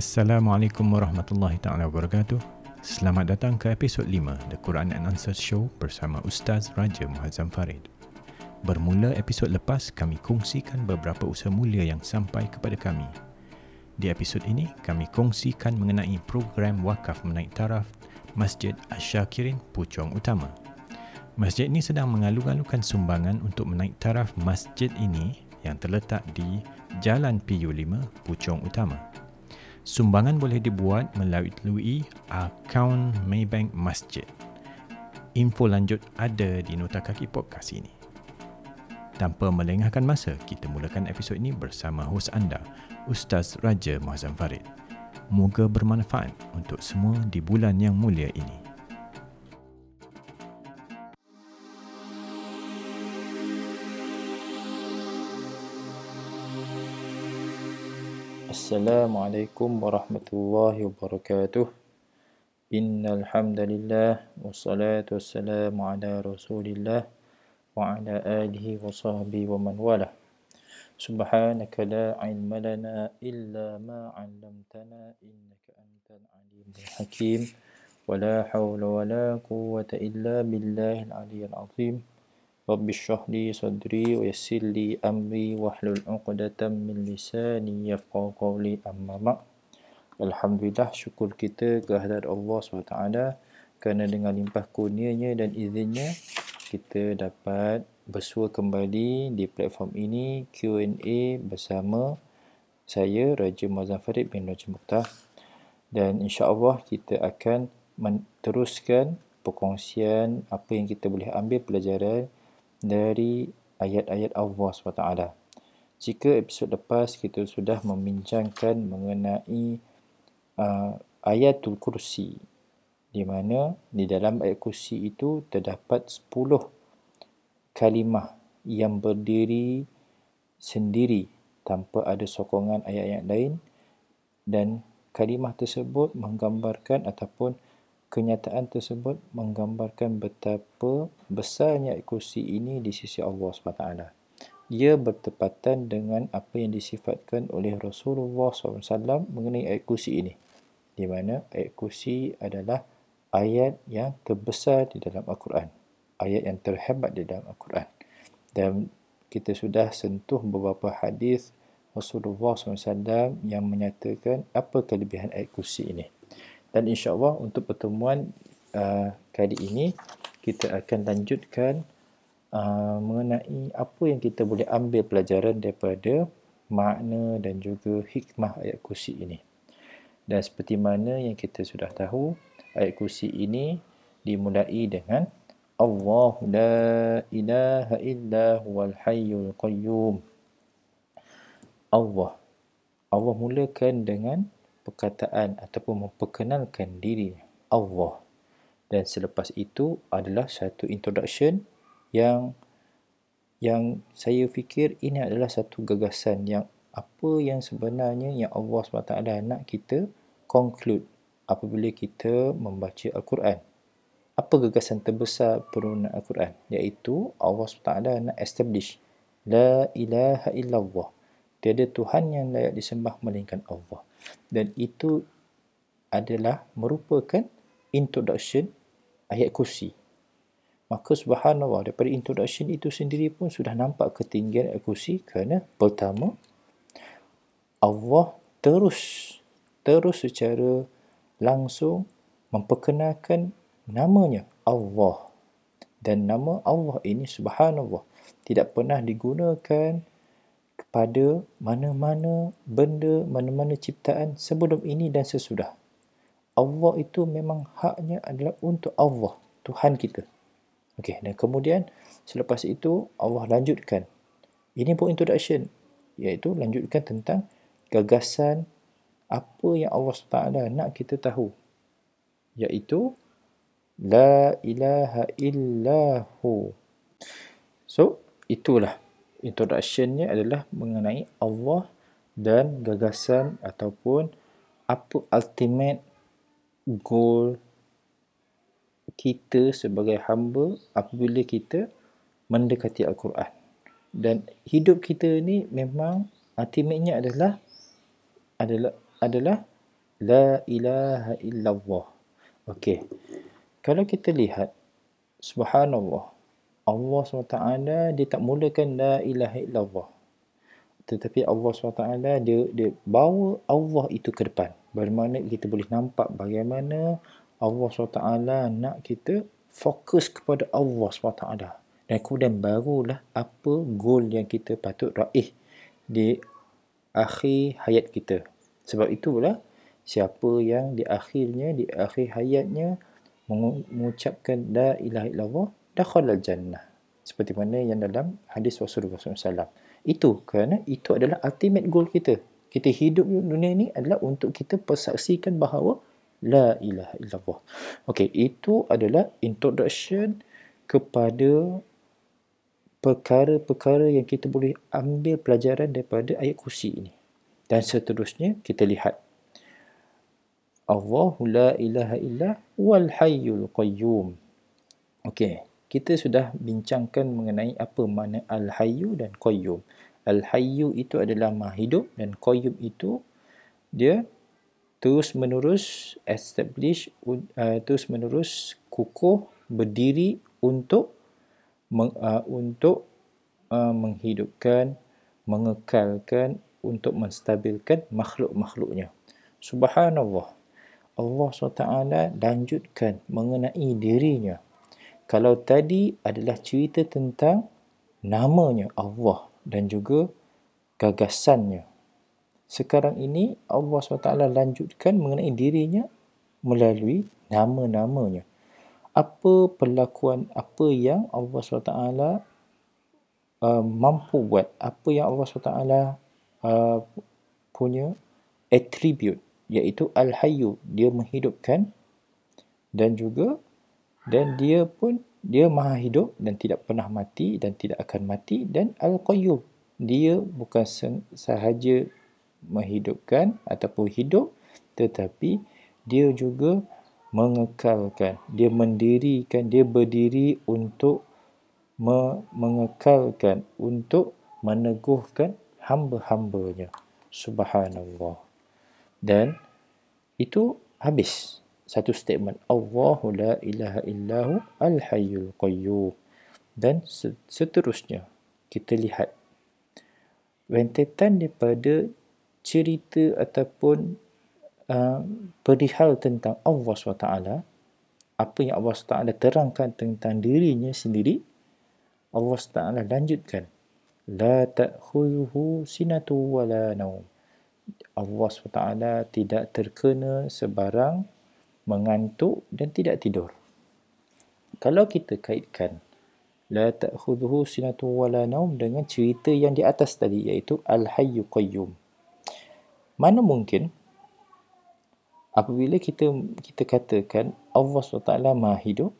Assalamualaikum warahmatullahi taala wabarakatuh. Selamat datang ke episod 5 The Quran and Answers Show bersama Ustaz Raja Muhazzam Farid. Bermula episod lepas, kami kongsikan beberapa usaha mulia yang sampai kepada kami. Di episod ini, kami kongsikan mengenai program wakaf menaik taraf Masjid Asyakirin Puchong Utama. Masjid ini sedang mengalu-alukan sumbangan untuk menaik taraf masjid ini yang terletak di Jalan PU5 Puchong Utama. Sumbangan boleh dibuat melalui akaun Maybank Masjid. Info lanjut ada di nota kaki podcast ini. Tanpa melengahkan masa, kita mulakan episod ini bersama hos anda, Ustaz Raja Muazzam Farid. Moga bermanfaat untuk semua di bulan yang mulia ini. السلام عليكم ورحمة الله وبركاته إن الحمد لله والصلاة والسلام على رسول الله وعلى آله وصحبه ومن والاه سبحانك لا علم لنا إلا ما علمتنا إنك أنت العليم الحكيم ولا حول ولا قوة إلا بالله العلي العظيم رب اشرح لي صدري ويسر لي أمري واحلل عقدة من لساني يفقه قولي أما بعد Alhamdulillah syukur kita kehadirat Allah SWT kerana dengan limpah kurnianya dan izinnya kita dapat bersua kembali di platform ini Q&A bersama saya Raja Mazam Farid bin Raja Muqtah dan insya-Allah kita akan meneruskan perkongsian apa yang kita boleh ambil pelajaran dari ayat-ayat Allah SWT. Jika episod lepas kita sudah membincangkan mengenai uh, ayatul kursi di mana di dalam ayat kursi itu terdapat 10 kalimah yang berdiri sendiri tanpa ada sokongan ayat-ayat lain dan kalimah tersebut menggambarkan ataupun kenyataan tersebut menggambarkan betapa besarnya kursi ini di sisi Allah SWT. Ia bertepatan dengan apa yang disifatkan oleh Rasulullah SAW mengenai ayat kursi ini. Di mana ayat kursi adalah ayat yang terbesar di dalam Al-Quran. Ayat yang terhebat di dalam Al-Quran. Dan kita sudah sentuh beberapa hadis Rasulullah SAW yang menyatakan apa kelebihan ayat kursi ini dan insyaAllah untuk pertemuan uh, kali ini kita akan lanjutkan uh, mengenai apa yang kita boleh ambil pelajaran daripada makna dan juga hikmah ayat kursi ini. Dan seperti mana yang kita sudah tahu, ayat kursi ini dimulai dengan Allah la ilaha illa huwal hayyul qayyum. Allah. Allah mulakan dengan perkataan ataupun memperkenalkan diri Allah dan selepas itu adalah satu introduction yang yang saya fikir ini adalah satu gagasan yang apa yang sebenarnya yang Allah SWT nak kita conclude apabila kita membaca Al-Quran. Apa gagasan terbesar penurunan Al-Quran? Iaitu Allah SWT nak establish La ilaha illallah. Tiada Tuhan yang layak disembah melainkan Allah dan itu adalah merupakan introduction ayat kursi. Maka subhanallah daripada introduction itu sendiri pun sudah nampak ketinggian ayat kursi kerana pertama Allah terus terus secara langsung memperkenalkan namanya Allah dan nama Allah ini subhanallah tidak pernah digunakan kepada mana-mana benda, mana-mana ciptaan sebelum ini dan sesudah. Allah itu memang haknya adalah untuk Allah, Tuhan kita. Okey, dan kemudian selepas itu Allah lanjutkan. Ini pun introduction, iaitu lanjutkan tentang gagasan apa yang Allah SWT nak kita tahu. Iaitu La ilaha illahu. So, itulah introductionnya adalah mengenai Allah dan gagasan ataupun apa ultimate goal kita sebagai hamba apabila kita mendekati Al-Quran. Dan hidup kita ni memang ultimate-nya adalah adalah adalah La ilaha illallah. Okey. Kalau kita lihat, subhanallah, Allah SWT dia tak mulakan la ilaha illallah. Tetapi Allah SWT dia, dia bawa Allah itu ke depan. Bermakna kita boleh nampak bagaimana Allah SWT nak kita fokus kepada Allah SWT. Dan kemudian barulah apa goal yang kita patut raih di akhir hayat kita. Sebab itulah siapa yang di akhirnya, di akhir hayatnya mengucapkan la ilaha illallah, dakhalal jannah. Seperti mana yang dalam hadis Rasulullah SAW. Itu kerana itu adalah ultimate goal kita. Kita hidup di dunia ini adalah untuk kita persaksikan bahawa La ilaha illallah. Okey, itu adalah introduction kepada perkara-perkara yang kita boleh ambil pelajaran daripada ayat kursi ini. Dan seterusnya kita lihat Allahu la ilaha illa wal hayyul qayyum. Okey, kita sudah bincangkan mengenai apa makna al hayyu dan qayyum. Al hayyu itu adalah maha hidup dan qayyum itu dia terus menerus establish uh, terus menerus kukuh berdiri untuk meng, uh, untuk uh, menghidupkan mengekalkan untuk menstabilkan makhluk-makhluknya. Subhanallah. Allah SWT lanjutkan mengenai dirinya kalau tadi adalah cerita tentang namanya Allah dan juga gagasannya. Sekarang ini Allah SWT lanjutkan mengenai dirinya melalui nama-namanya. Apa perlakuan, apa yang Allah SWT uh, mampu buat, apa yang Allah SWT uh, punya attribute? Iaitu Al-Hayyu, dia menghidupkan dan juga dan dia pun dia maha hidup dan tidak pernah mati dan tidak akan mati. Dan Al-Qayyum, dia bukan sahaja menghidupkan ataupun hidup tetapi dia juga mengekalkan dia mendirikan dia berdiri untuk me- mengekalkan untuk meneguhkan hamba-hambanya. Subhanallah. Dan itu habis satu statement Allahu la ilaha illahu al hayyul qayyum. Dan seterusnya kita lihat rentetan daripada cerita ataupun uh, perihal tentang Allah SWT apa yang Allah SWT terangkan tentang dirinya sendiri Allah SWT lanjutkan la ta'khudhuhu sinatu wa la naum Allah SWT tidak terkena sebarang mengantuk dan tidak tidur kalau kita kaitkan la ta'khudhuhu sinatu wa la naum dengan cerita yang di atas tadi iaitu al hayyu qayyum mana mungkin apabila kita kita katakan Allah SWT maha hidup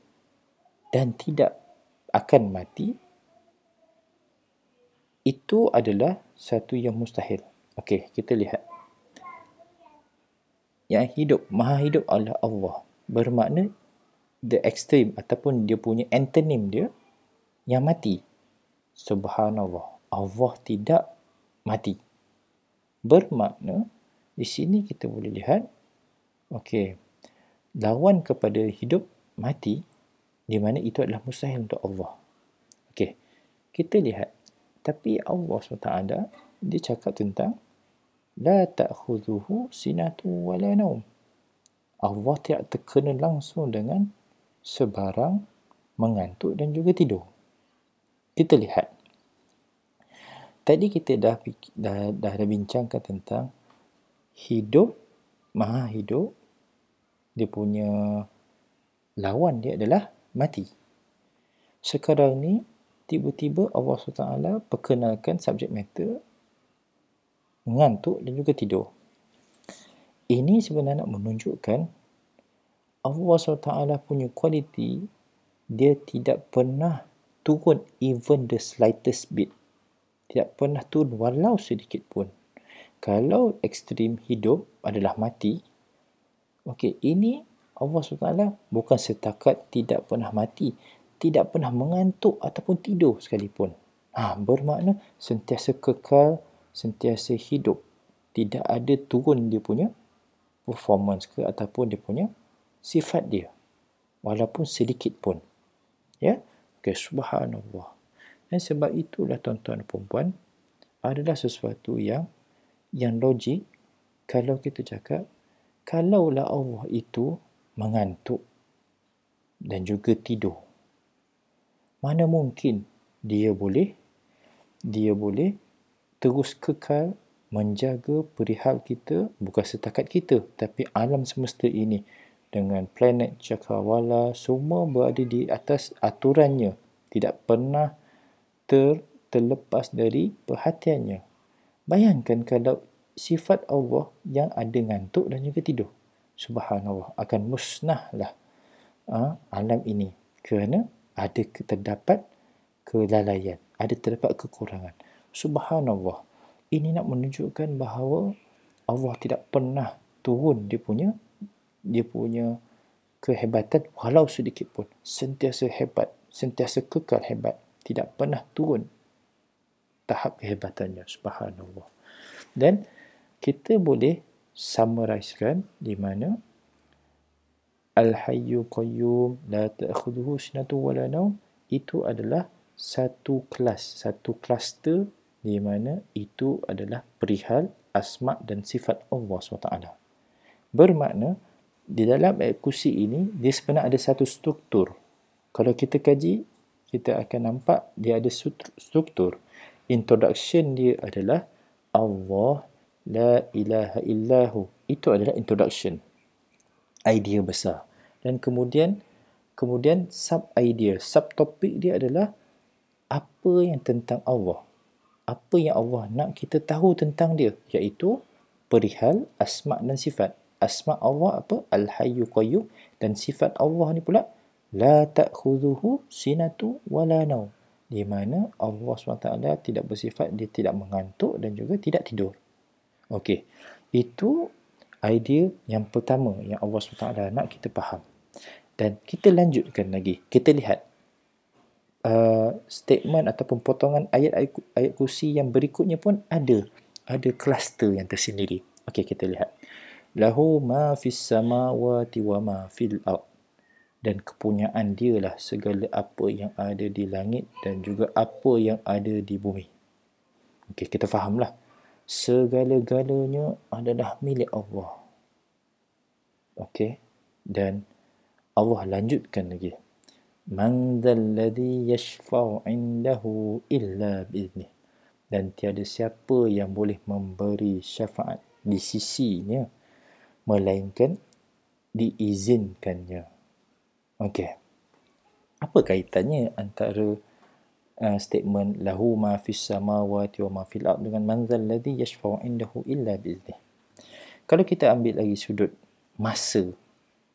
dan tidak akan mati itu adalah satu yang mustahil. Okey, kita lihat. Yang hidup, maha hidup adalah Allah. Bermakna the extreme ataupun dia punya antonym dia yang mati. Subhanallah. Allah tidak mati bermakna di sini kita boleh lihat okey lawan kepada hidup mati di mana itu adalah mustahil untuk Allah okey kita lihat tapi Allah SWT dia cakap tentang la ta'khudhuhu sinatu wa la naum Allah tidak terkena langsung dengan sebarang mengantuk dan juga tidur. Kita lihat. Tadi kita dah dah dah, dah bincangkan tentang hidup maha hidup. Dia punya lawan dia adalah mati. Sekarang ni tiba-tiba Allah SWT perkenalkan subjek matter mengantuk dan juga tidur ini sebenarnya nak menunjukkan Allah SWT punya kualiti dia tidak pernah turun even the slightest bit tidak pernah turun walau sedikit pun. Kalau ekstrim hidup adalah mati, okey, ini Allah SWT bukan setakat tidak pernah mati, tidak pernah mengantuk ataupun tidur sekalipun. Ha, bermakna sentiasa kekal, sentiasa hidup. Tidak ada turun dia punya performance ke ataupun dia punya sifat dia. Walaupun sedikit pun. Ya? Okay, subhanallah. Dan sebab itulah tuan-tuan dan puan adalah sesuatu yang yang logik kalau kita cakap kalaulah Allah itu mengantuk dan juga tidur mana mungkin dia boleh dia boleh terus kekal menjaga perihal kita bukan setakat kita tapi alam semesta ini dengan planet cakrawala semua berada di atas aturannya. Tidak pernah ter, terlepas dari perhatiannya. Bayangkan kalau sifat Allah yang ada ngantuk dan juga tidur. Subhanallah akan musnahlah uh, alam ini. Kerana ada terdapat kelalaian ada terdapat kekurangan subhanallah. Ini nak menunjukkan bahawa Allah tidak pernah turun. Dia punya dia punya kehebatan walau sedikit pun. Sentiasa hebat sentiasa kekal hebat. Tidak pernah turun tahap kehebatannya. Subhanallah. Dan kita boleh summarizekan di mana al-hayyu qayyum la ta'khudhuhu sinatun wa la nawm itu adalah satu kelas satu kluster di mana itu adalah perihal asma dan sifat Allah SWT. Bermakna, di dalam kursi ini, dia sebenarnya ada satu struktur. Kalau kita kaji, kita akan nampak dia ada struktur. Introduction dia adalah Allah la ilaha illahu. Itu adalah introduction. Idea besar. Dan kemudian, kemudian sub idea, sub topik dia adalah apa yang tentang Allah apa yang Allah nak kita tahu tentang dia iaitu perihal asma dan sifat. Asma Allah apa? Al-hayyu qayyum. Dan sifat Allah ni pula la ta'khudhuhu sinatu wala naum di mana Allah SWT tidak bersifat dia tidak mengantuk dan juga tidak tidur. Okey. Itu idea yang pertama yang Allah SWT nak kita faham. Dan kita lanjutkan lagi. Kita lihat uh, statement ataupun potongan ayat-ayat ayat kursi yang berikutnya pun ada ada kluster yang tersendiri. Okey kita lihat. Lahu ma fis samawati wa ma fil ard. Dan kepunyaan dia lah segala apa yang ada di langit dan juga apa yang ada di bumi. Okey kita fahamlah. Segala-galanya adalah milik Allah. Okey. Dan Allah lanjutkan lagi. Man dhalladhi yashfa'u indahu illa bi'idnih. Dan tiada siapa yang boleh memberi syafaat di sisinya melainkan diizinkannya. Okey. Apa kaitannya antara uh, statement lahu ma fis samawati wa ma fil ard dengan man dhalladhi yashfa'u indahu illa bi'idnih? Kalau kita ambil lagi sudut masa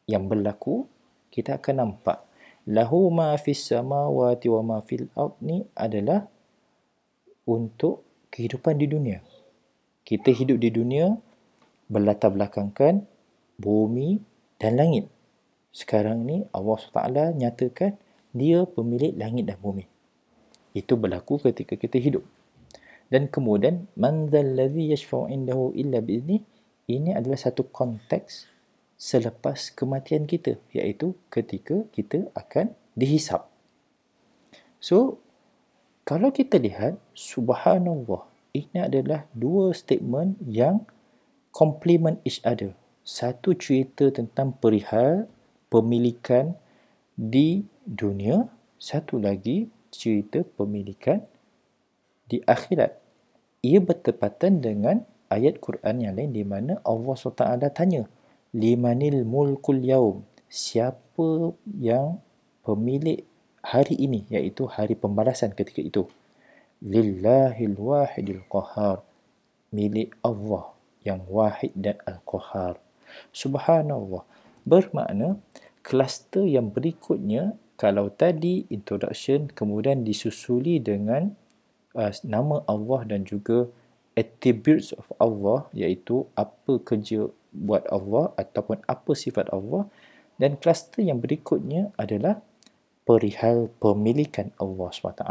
yang berlaku, kita akan nampak lahu ma fis samawati wa ma fil ard ni adalah untuk kehidupan di dunia. Kita hidup di dunia berlatar belakangkan bumi dan langit. Sekarang ni Allah SWT nyatakan dia pemilik langit dan bumi. Itu berlaku ketika kita hidup. Dan kemudian man dzallazi yashfa'u indahu illa bi'izni ini adalah satu konteks selepas kematian kita iaitu ketika kita akan dihisap. So kalau kita lihat subhanallah ini adalah dua statement yang complement each other. Satu cerita tentang perihal pemilikan di dunia, satu lagi cerita pemilikan di akhirat. Ia bertepatan dengan ayat Quran yang lain di mana Allah SWT tanya, limanil mulkul yaum. Siapa yang pemilik hari ini iaitu hari pembalasan ketika itu? Lillahil wahidil qahar milik Allah yang wahid dan al-qahar subhanallah. Bermakna kluster yang berikutnya kalau tadi introduction kemudian disusuli dengan uh, nama Allah dan juga attributes of Allah iaitu apa kerja buat Allah ataupun apa sifat Allah dan kluster yang berikutnya adalah perihal pemilikan Allah SWT.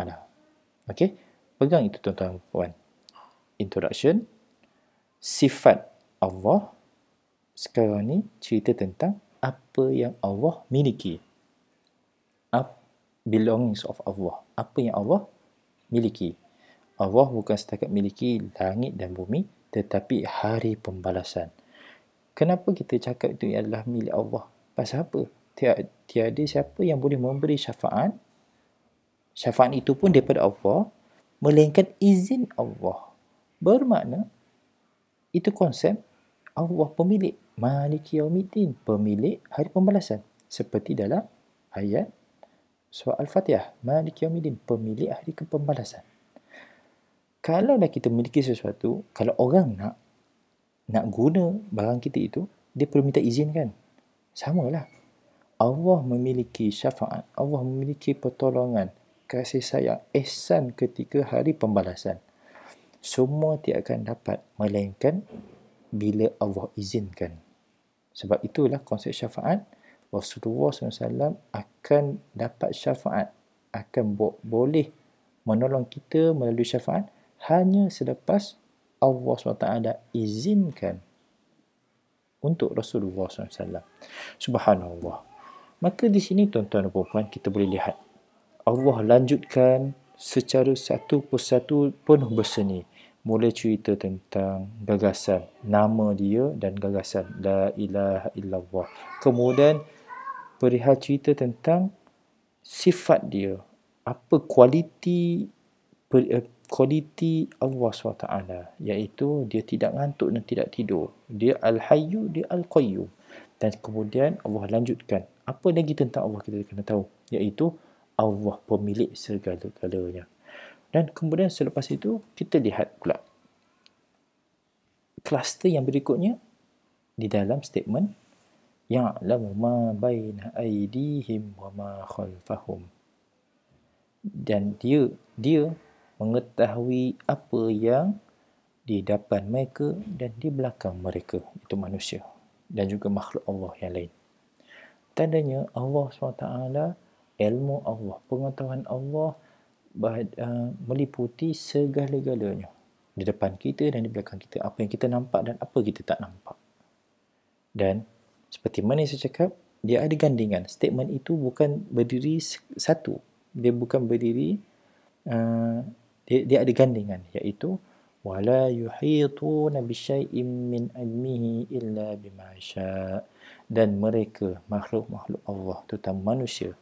Okey, pegang itu tuan-tuan puan. Introduction, sifat Allah sekarang ni cerita tentang apa yang Allah miliki. Up belongs of Allah. Apa yang Allah miliki. Allah bukan setakat miliki langit dan bumi tetapi hari pembalasan. Kenapa kita cakap itu adalah milik Allah? Pasal apa? Tiada siapa yang boleh memberi syafaat. Syafaat itu pun daripada Allah melainkan izin Allah. Bermakna itu konsep Allah pemilik Maliki Yawmiddin, pemilik hari pembalasan. Seperti dalam ayat surah Al-Fatihah, Maliki Yawmiddin, pemilik hari pembalasan. Kalau dah kita memiliki sesuatu, kalau orang nak nak guna barang kita itu, dia perlu minta izin kan? Samalah. Allah memiliki syafaat, Allah memiliki pertolongan, kasih sayang, ihsan ketika hari pembalasan. Semua tidak akan dapat melainkan bila Allah izinkan. Sebab itulah konsep syafaat Rasulullah SAW akan dapat syafaat akan boleh menolong kita melalui syafaat hanya selepas Allah SWT izinkan untuk Rasulullah SAW. Subhanallah. Maka di sini tuan-tuan dan puan kita boleh lihat Allah lanjutkan secara satu persatu penuh berseni mula cerita tentang gagasan nama dia dan gagasan la ilaha illallah kemudian perihal cerita tentang sifat dia apa kualiti eh, kualiti Allah SWT iaitu dia tidak ngantuk dan tidak tidur. Dia al-hayyu dia al-qayyum. Dan kemudian Allah lanjutkan apa lagi tentang Allah kita kena tahu? Iaitu Allah pemilik segala-galanya. Dan kemudian selepas itu kita lihat pula kluster yang berikutnya di dalam statement ya'lamu ma baina aydihim wa ma khalfahum. Dan dia dia mengetahui apa yang di depan mereka dan di belakang mereka. Itu manusia dan juga makhluk Allah yang lain. Tandanya Allah SWT ilmu Allah pengetahuan Allah uh, meliputi segala-galanya. Di depan kita dan di belakang kita. Apa yang kita nampak dan apa kita tak nampak. Dan seperti mana saya cakap dia ada gandingan. Statement itu bukan berdiri satu. Dia bukan berdiri uh, dia, dia ada gandingan iaitu wala yuhituna bisyai'in min ilmihi illa bima dan mereka makhluk-makhluk Allah terutama manusia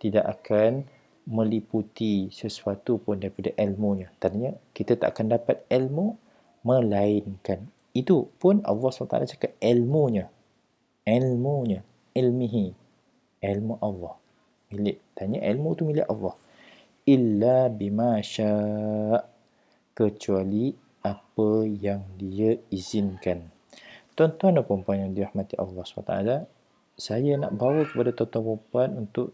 tidak akan meliputi sesuatu pun daripada ilmunya. Tadinya kita tak akan dapat ilmu melainkan itu pun Allah SWT cakap ilmunya. Ilmunya. Ilmihi. Ilmu Allah. Milik. Tanya ilmu tu milik Allah. Illa bima sya' kecuali apa yang dia izinkan. Tuan-tuan dan perempuan yang dirahmati Allah SWT, saya nak bawa kepada tuan-tuan dan perempuan untuk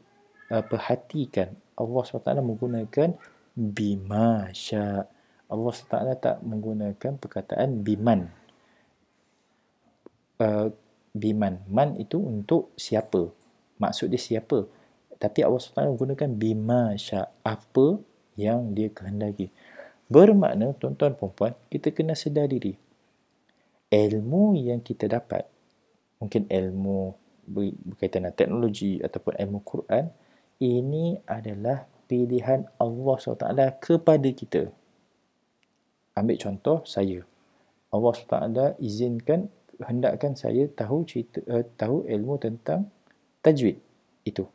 uh, perhatikan Allah SWT menggunakan bima sya. Allah SWT tak menggunakan perkataan biman. Uh, biman. Man itu untuk siapa. Maksud dia siapa. Tapi Allah SWT menggunakan bima sya. Apa yang dia kehendaki. Bermakna tuan-tuan perempuan, kita kena sedar diri. Ilmu yang kita dapat, mungkin ilmu berkaitan dengan teknologi ataupun ilmu Quran, ini adalah pilihan Allah SWT kepada kita. Ambil contoh saya. Allah SWT izinkan, hendakkan saya tahu cerita, uh, tahu ilmu tentang tajwid itu.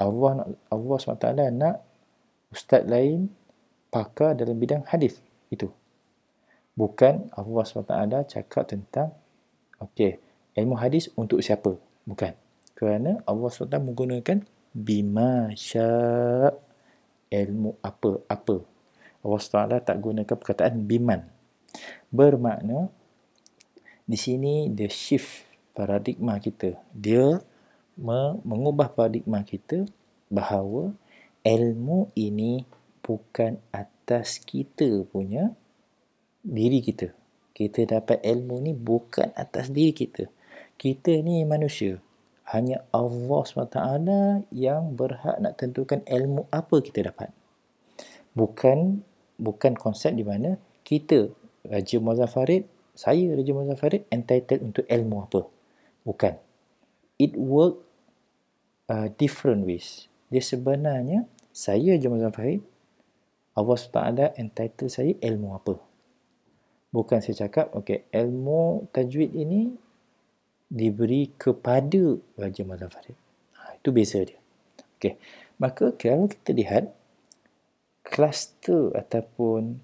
Allah Allah SWT nak ustaz lain pakar dalam bidang hadis itu. Bukan Allah SWT cakap tentang okey, ilmu hadis untuk siapa? Bukan. Kerana Allah SWT menggunakan bima sya ilmu apa apa Allah SWT tak gunakan perkataan biman bermakna di sini dia shift paradigma kita dia mengubah paradigma kita bahawa ilmu ini bukan atas kita punya diri kita kita dapat ilmu ni bukan atas diri kita kita ni manusia hanya Allah SWT yang berhak nak tentukan ilmu apa kita dapat. Bukan bukan konsep di mana kita Raja Muazzam Farid saya Raja Mazhar Farid entitled untuk ilmu apa. Bukan. It work uh, different ways. Dia sebenarnya saya Mazhar Farid Allah SWT entitled saya ilmu apa. Bukan saya cakap, okay, ilmu tajwid ini diberi kepada Raja Mazhar Farid. Ha, itu beza dia. Okay. Maka kalau kita lihat kluster ataupun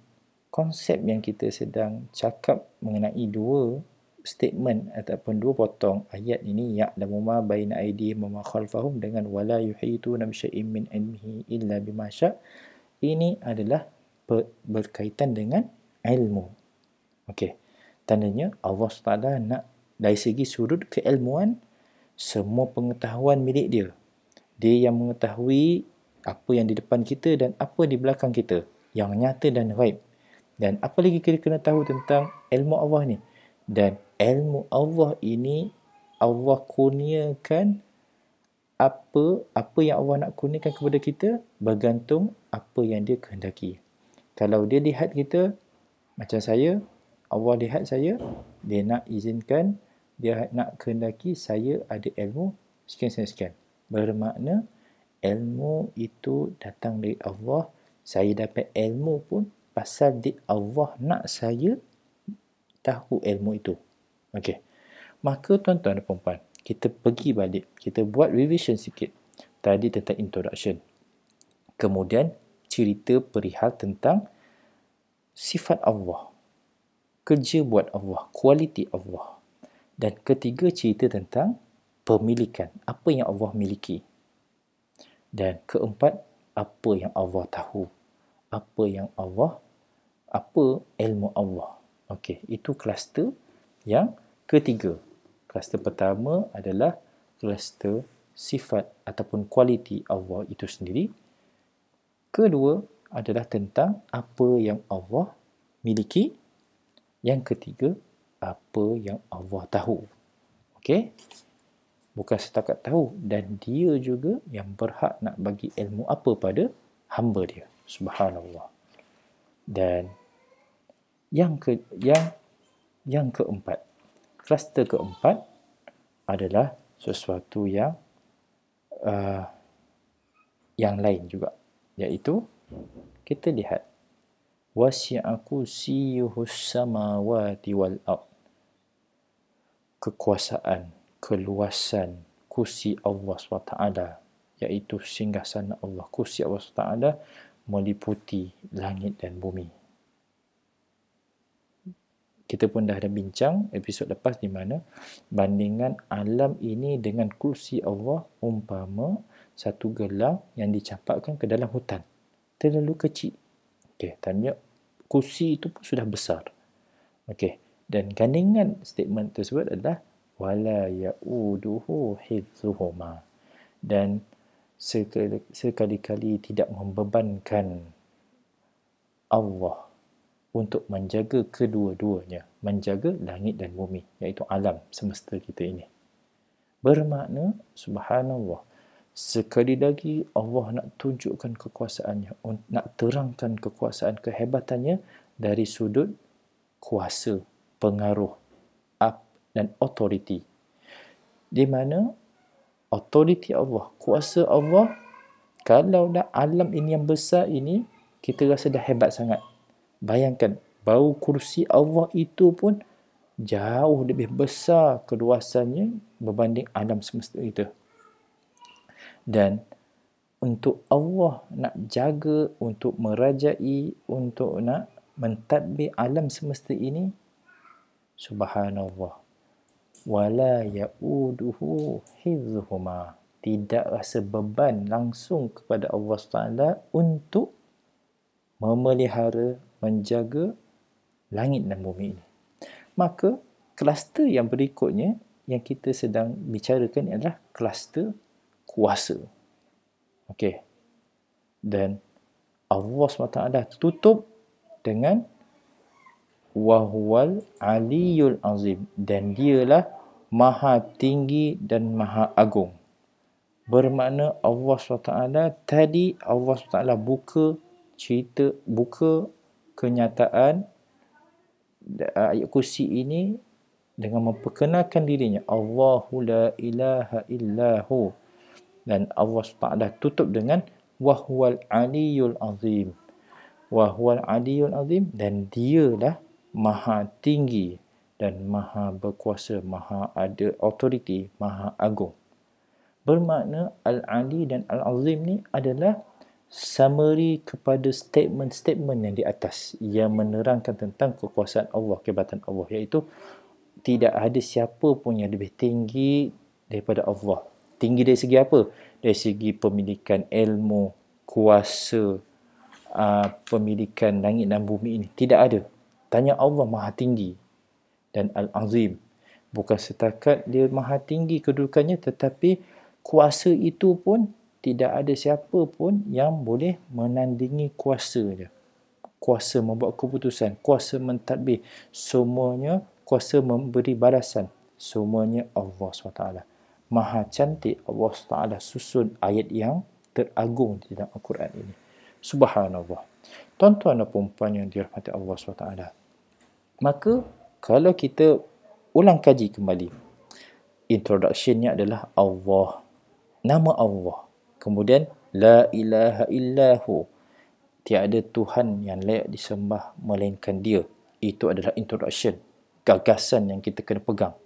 konsep yang kita sedang cakap mengenai dua statement ataupun dua potong ayat ini ya ya'lamu ma baina aydihim wa khalfahum dengan wala yuhituna bi syai'in min ilmihi illa bima ini adalah berkaitan dengan ilmu. Okey. Tandanya Allah Taala nak dari segi sudut keilmuan semua pengetahuan milik dia. Dia yang mengetahui apa yang di depan kita dan apa di belakang kita yang nyata dan gaib. Dan apa lagi kita kena tahu tentang ilmu Allah ni? Dan ilmu Allah ini Allah kurniakan apa apa yang Allah nak kurniakan kepada kita bergantung apa yang dia kehendaki. Kalau dia lihat kita macam saya, Allah lihat saya, dia nak izinkan, dia nak kehendaki saya ada ilmu sekian-sekian. Bermakna ilmu itu datang dari Allah. Saya dapat ilmu pun pasal di Allah nak saya tahu ilmu itu. Okey. Maka tuan-tuan dan puan kita pergi balik, kita buat revision sikit. Tadi tentang introduction. Kemudian cerita perihal tentang sifat Allah. Kerja buat Allah, kualiti Allah. Dan ketiga cerita tentang pemilikan, apa yang Allah miliki. Dan keempat, apa yang Allah tahu apa yang Allah apa ilmu Allah okey itu kluster yang ketiga kluster pertama adalah kluster sifat ataupun kualiti Allah itu sendiri. Kedua adalah tentang apa yang Allah miliki. Yang ketiga apa yang Allah tahu. Okey? Bukan setakat tahu dan dia juga yang berhak nak bagi ilmu apa pada hamba dia. Subhanallah. Dan yang ke yang yang keempat kluster keempat adalah sesuatu yang uh, yang lain juga iaitu kita lihat wasi'aku siyuhus samawati wal ard kekuasaan keluasan kursi Allah SWT iaitu singgah sana Allah kursi Allah SWT meliputi langit dan bumi. Kita pun dah ada bincang episod lepas di mana bandingan alam ini dengan kursi Allah umpama satu gelang yang dicampakkan ke dalam hutan. Terlalu kecil. Okey, tanya kursi itu pun sudah besar. Okey, dan gandingan statement tersebut adalah wala ya'uduhu hifzuhuma. Dan sekali-kali tidak membebankan Allah untuk menjaga kedua-duanya, menjaga langit dan bumi, iaitu alam semesta kita ini. Bermakna, subhanallah, sekali lagi Allah nak tunjukkan kekuasaannya, nak terangkan kekuasaan kehebatannya dari sudut kuasa, pengaruh, dan authority. Di mana authority Allah, kuasa Allah, kalau dah alam ini yang besar ini, kita rasa dah hebat sangat. Bayangkan, bau kursi Allah itu pun jauh lebih besar keluasannya berbanding alam semesta itu. Dan untuk Allah nak jaga, untuk merajai, untuk nak mentadbir alam semesta ini, subhanallah wala yauduhu hifzuhuma tidak rasa beban langsung kepada Allah SWT untuk memelihara, menjaga langit dan bumi ini. Maka, kluster yang berikutnya yang kita sedang bicarakan adalah kluster kuasa. Okey. Dan Allah SWT tutup dengan wahwal aliyul azim dan dialah maha tinggi dan maha agung bermakna Allah SWT tadi Allah SWT buka cerita buka kenyataan ayat kursi ini dengan memperkenalkan dirinya. Allahu la ilaha illahu dan Allah SWT tutup dengan wahwal aliyul azim. Wahwal aliyul azim dan dialah maha tinggi dan maha berkuasa maha ada autoriti maha agung. Bermakna al-ali dan al-azim ni adalah summary kepada statement-statement yang di atas yang menerangkan tentang kekuasaan Allah, kehebatan Allah iaitu tidak ada siapa pun yang lebih tinggi daripada Allah. Tinggi dari segi apa? Dari segi pemilikan ilmu, kuasa, uh, pemilikan langit dan bumi ini. Tidak ada. Tanya Allah maha tinggi dan al-azim. Bukan setakat dia maha tinggi kedudukannya tetapi kuasa itu pun tidak ada siapa pun yang boleh menandingi kuasa dia. Kuasa membuat keputusan, kuasa mentadbir, semuanya kuasa memberi balasan, semuanya Allah SWT. Maha cantik Allah SWT susun ayat yang teragung di dalam Al-Quran ini. Subhanallah. Tuan-tuan dan perempuan yang dirahmati Allah SWT. Maka, kalau kita ulang kaji kembali, introductionnya adalah Allah. Nama Allah. Kemudian la ilaha illahu. Tiada Tuhan yang layak disembah melainkan Dia. Itu adalah introduction, gagasan yang kita kena pegang.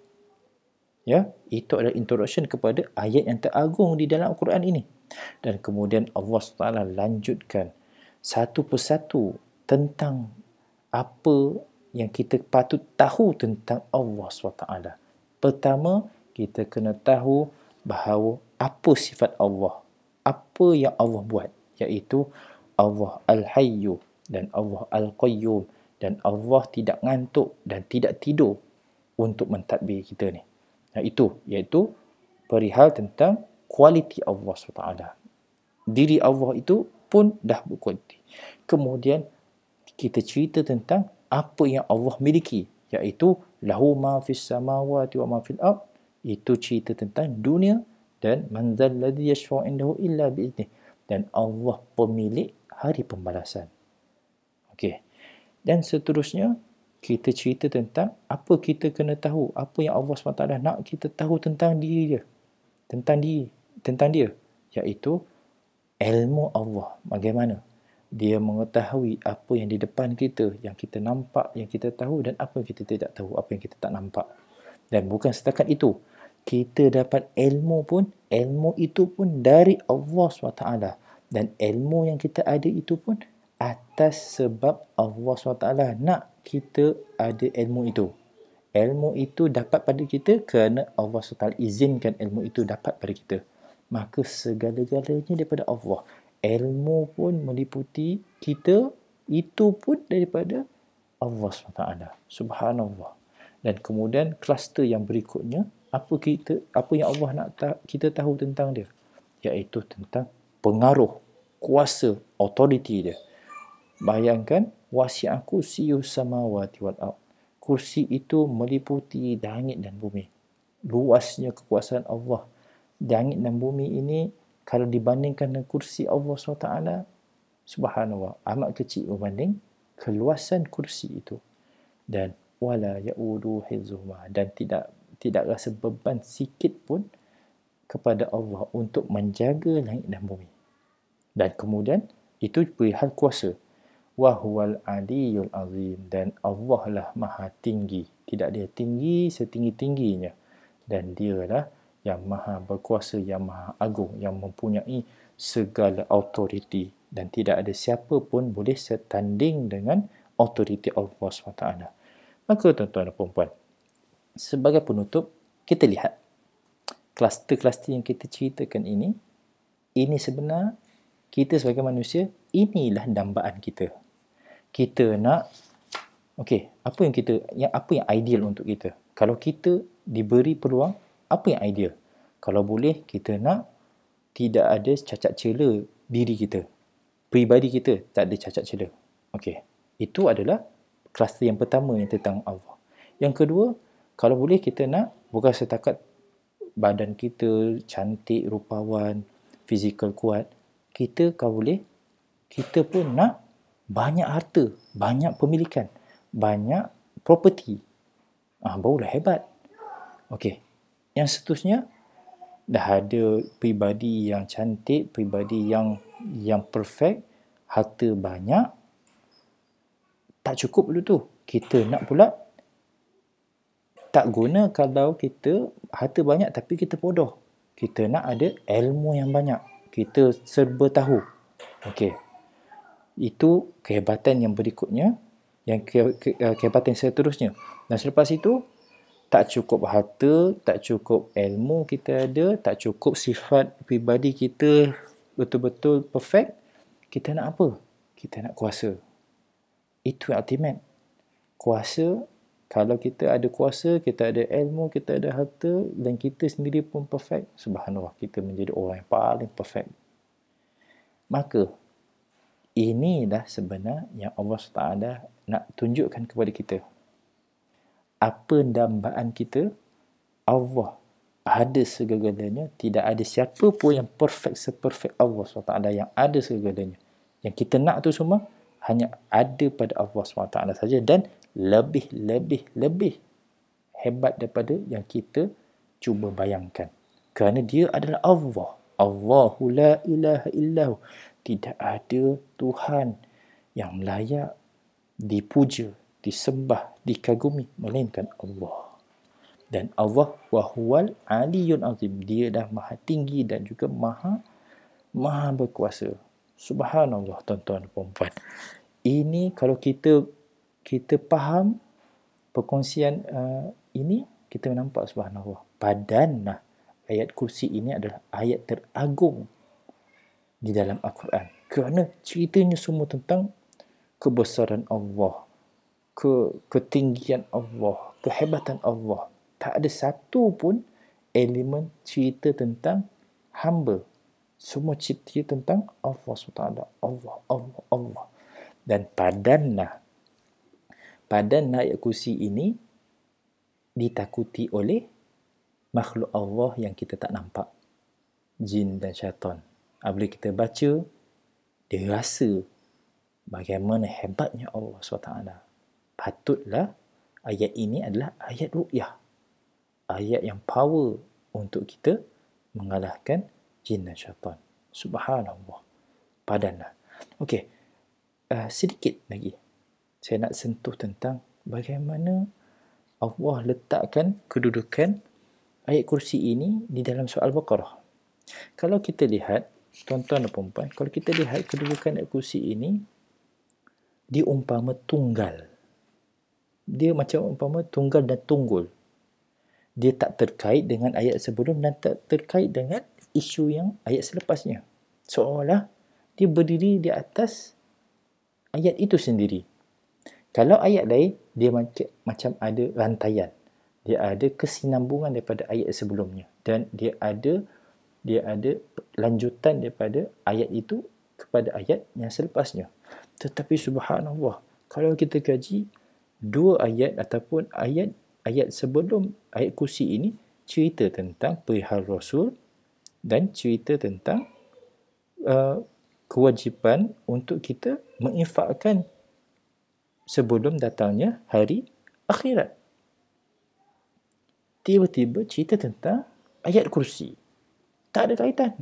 Ya, itu adalah introduction kepada ayat yang teragung di dalam Al-Quran ini. Dan kemudian Allah SWT lanjutkan satu persatu tentang apa yang kita patut tahu tentang Allah SWT. Pertama, kita kena tahu bahawa apa sifat Allah apa yang Allah buat iaitu Allah Al-Hayyu dan Allah Al-Qayyum dan Allah tidak ngantuk dan tidak tidur untuk mentadbir kita ni. Nah itu iaitu perihal tentang kualiti Allah SWT. Diri Allah itu pun dah berkualiti. Kemudian kita cerita tentang apa yang Allah miliki iaitu lahu ma fis samawati wa ma fil ard itu cerita tentang dunia dan manzal ladzi yashfa'u indahu illa bi'idnih dan Allah pemilik hari pembalasan. Okey. Dan seterusnya kita cerita tentang apa kita kena tahu, apa yang Allah SWT nak kita tahu tentang diri dia. Tentang dia, tentang dia iaitu ilmu Allah. Bagaimana? Dia mengetahui apa yang di depan kita, yang kita nampak, yang kita tahu dan apa yang kita tidak tahu, apa yang kita tak nampak. Dan bukan setakat itu, kita dapat ilmu pun, ilmu itu pun dari Allah SWT. Dan ilmu yang kita ada itu pun atas sebab Allah SWT nak kita ada ilmu itu. Ilmu itu dapat pada kita kerana Allah SWT izinkan ilmu itu dapat pada kita. Maka segala-galanya daripada Allah. Ilmu pun meliputi kita, itu pun daripada Allah SWT. Subhanallah. Dan kemudian kluster yang berikutnya, apa kita apa yang Allah nak ta- kita tahu tentang dia? Iaitu tentang pengaruh kuasa authority dia. Bayangkan wasi'ah kursi samawati wal ard. Kursi itu meliputi langit dan bumi. Luasnya kekuasaan Allah. Langit dan bumi ini kalau dibandingkan dengan kursi Allah SWT subhanallah amat kecil berbanding keluasan kursi itu. Dan wala ya'udu hizuma dan tidak tidak rasa beban sikit pun kepada Allah untuk menjaga langit dan bumi. Dan kemudian itu perihal kuasa. Wahwal aliyul azim dan Allah lah maha tinggi. Tidak dia tinggi setinggi-tingginya. Dan dia lah yang maha berkuasa, yang maha agung, yang mempunyai segala autoriti. Dan tidak ada siapa pun boleh setanding dengan autoriti Allah SWT. Maka tuan-tuan dan perempuan, sebagai penutup, kita lihat kluster-kluster yang kita ceritakan ini, ini sebenar kita sebagai manusia, inilah dambaan kita. Kita nak, okey, apa yang kita, yang apa yang ideal untuk kita? Kalau kita diberi peluang, apa yang ideal? Kalau boleh, kita nak tidak ada cacat cela diri kita. Pribadi kita tak ada cacat cela. Okey, itu adalah kluster yang pertama yang tentang Allah. Yang kedua, kalau boleh kita nak bukan setakat badan kita cantik, rupawan, fizikal kuat. Kita kalau boleh, kita pun nak banyak harta, banyak pemilikan, banyak property. Ah, barulah hebat. Okey. Yang seterusnya, dah ada pribadi yang cantik, pribadi yang yang perfect, harta banyak, tak cukup dulu tu. Kita nak pula tak guna kalau kita harta banyak tapi kita bodoh. Kita nak ada ilmu yang banyak. Kita serba tahu. Okey. Itu kehebatan yang berikutnya. Yang ke, ke, eh, kehebatan seterusnya. Dan selepas itu, tak cukup harta, tak cukup ilmu kita ada, tak cukup sifat pribadi kita betul-betul perfect. Kita nak apa? Kita nak kuasa. Itu ultimate. Kuasa, kalau kita ada kuasa, kita ada ilmu, kita ada harta dan kita sendiri pun perfect, subhanallah, kita menjadi orang yang paling perfect. Maka, inilah sebenar yang Allah SWT nak tunjukkan kepada kita. Apa dambaan kita, Allah ada segala-galanya, tidak ada siapa pun yang perfect seperfect Allah SWT yang ada segala-galanya. Yang kita nak tu semua, hanya ada pada Allah SWT saja dan lebih, lebih, lebih hebat daripada yang kita cuba bayangkan. Kerana dia adalah Allah. Allahu la ilaha illahu. Tidak ada Tuhan yang layak dipuja, disembah, dikagumi melainkan Allah. Dan Allah wahuwal aliyun azim. Dia dah maha tinggi dan juga maha maha berkuasa. Subhanallah tuan-tuan dan puan Ini kalau kita kita faham perkongsian uh, ini kita nampak subhanallah. Padanlah ayat kursi ini adalah ayat teragung di dalam Al-Quran. Kerana ceritanya semua tentang kebesaran Allah, ke ketinggian Allah, kehebatan Allah. Tak ada satu pun elemen cerita tentang hamba semua cerita tentang Allah SWT. Allah, Allah, Allah. Dan padanlah. Padan ayat kursi ini ditakuti oleh makhluk Allah yang kita tak nampak. Jin dan syaitan. Apabila kita baca, dia rasa bagaimana hebatnya Allah SWT. Patutlah ayat ini adalah ayat ru'yah. Ayat yang power untuk kita mengalahkan jin dan syaitan. Subhanallah. Padanlah. Okey. Uh, sedikit lagi. Saya nak sentuh tentang bagaimana Allah letakkan kedudukan ayat kursi ini di dalam soal Baqarah. Kalau kita lihat, tuan-tuan dan perempuan, kalau kita lihat kedudukan ayat kursi ini, diumpama tunggal. Dia macam umpama tunggal dan tunggul. Dia tak terkait dengan ayat sebelum dan tak terkait dengan isu yang ayat selepasnya. Seolah dia berdiri di atas ayat itu sendiri. Kalau ayat lain, dia macam ada rantaian. Dia ada kesinambungan daripada ayat sebelumnya. Dan dia ada dia ada lanjutan daripada ayat itu kepada ayat yang selepasnya. Tetapi subhanallah, kalau kita kaji dua ayat ataupun ayat ayat sebelum ayat kursi ini cerita tentang perihal Rasul dan cerita tentang uh, kewajipan untuk kita menginfakkan sebelum datangnya hari akhirat. Tiba-tiba cerita tentang ayat kursi. Tak ada kaitan.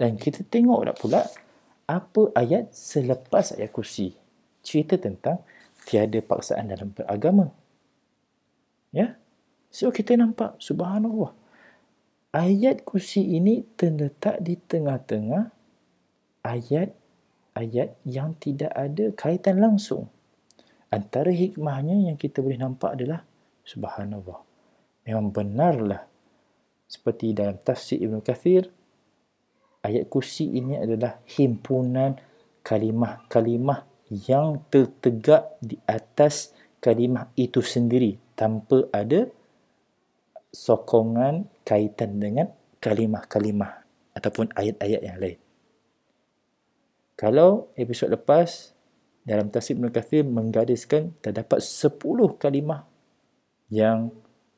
Dan kita tengok pula apa ayat selepas ayat kursi. Cerita tentang tiada paksaan dalam beragama. Ya? So kita nampak subhanallah ayat kursi ini terletak di tengah-tengah ayat-ayat yang tidak ada kaitan langsung. Antara hikmahnya yang kita boleh nampak adalah subhanallah. Memang benarlah seperti dalam tafsir Ibn Kathir, ayat kursi ini adalah himpunan kalimah-kalimah yang tertegak di atas kalimah itu sendiri tanpa ada sokongan kaitan dengan kalimah-kalimah ataupun ayat-ayat yang lain. Kalau episod lepas dalam tafsir Ibn Kathir menggariskan terdapat 10 kalimah yang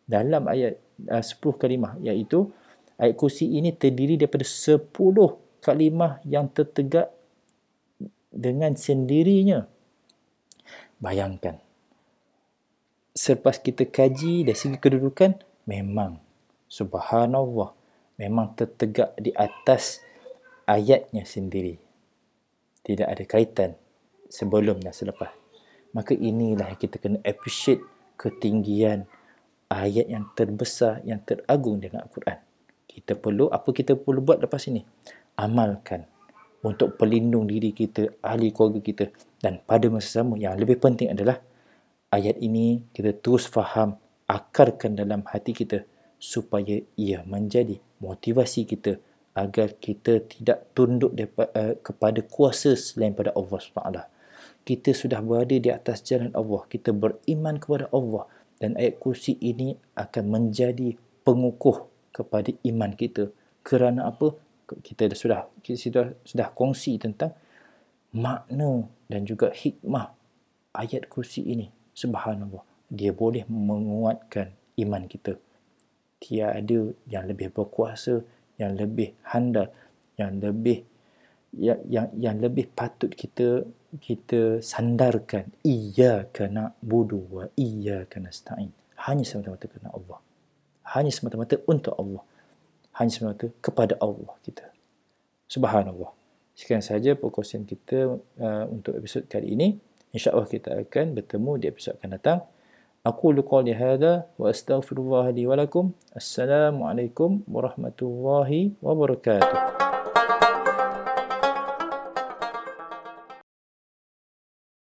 dalam ayat uh, 10 kalimah iaitu ayat kursi ini terdiri daripada 10 kalimah yang tertegak dengan sendirinya. Bayangkan selepas kita kaji dari segi kedudukan memang subhanallah memang tertegak di atas ayatnya sendiri tidak ada kaitan sebelum dan selepas. Maka inilah yang kita kena appreciate ketinggian ayat yang terbesar yang teragung dalam Al-Quran. Kita perlu apa kita perlu buat lepas ini? Amalkan untuk pelindung diri kita, ahli keluarga kita. Dan pada masa sama yang lebih penting adalah ayat ini kita terus faham, akarkan dalam hati kita supaya ia menjadi motivasi kita agar kita tidak tunduk uh, kepada kuasa selain pada Allah SWT. Kita sudah berada di atas jalan Allah. Kita beriman kepada Allah. Dan ayat kursi ini akan menjadi pengukuh kepada iman kita. Kerana apa? kita dah sudah kita sudah sudah kongsi tentang makna dan juga hikmah ayat kursi ini subhanallah dia boleh menguatkan iman kita tiada yang lebih berkuasa yang lebih handal yang lebih yang yang, yang lebih patut kita kita sandarkan iya kena budu wa iya kena stain hanya semata-mata kerana Allah hanya semata-mata untuk Allah hanya semata kepada Allah kita. Subhanallah. Sekian sahaja perkongsian kita uh, untuk episod kali ini. InsyaAllah kita akan bertemu di episod akan datang. Aku luqa li hadha wa astaghfirullah li wa lakum. Assalamualaikum warahmatullahi wabarakatuh.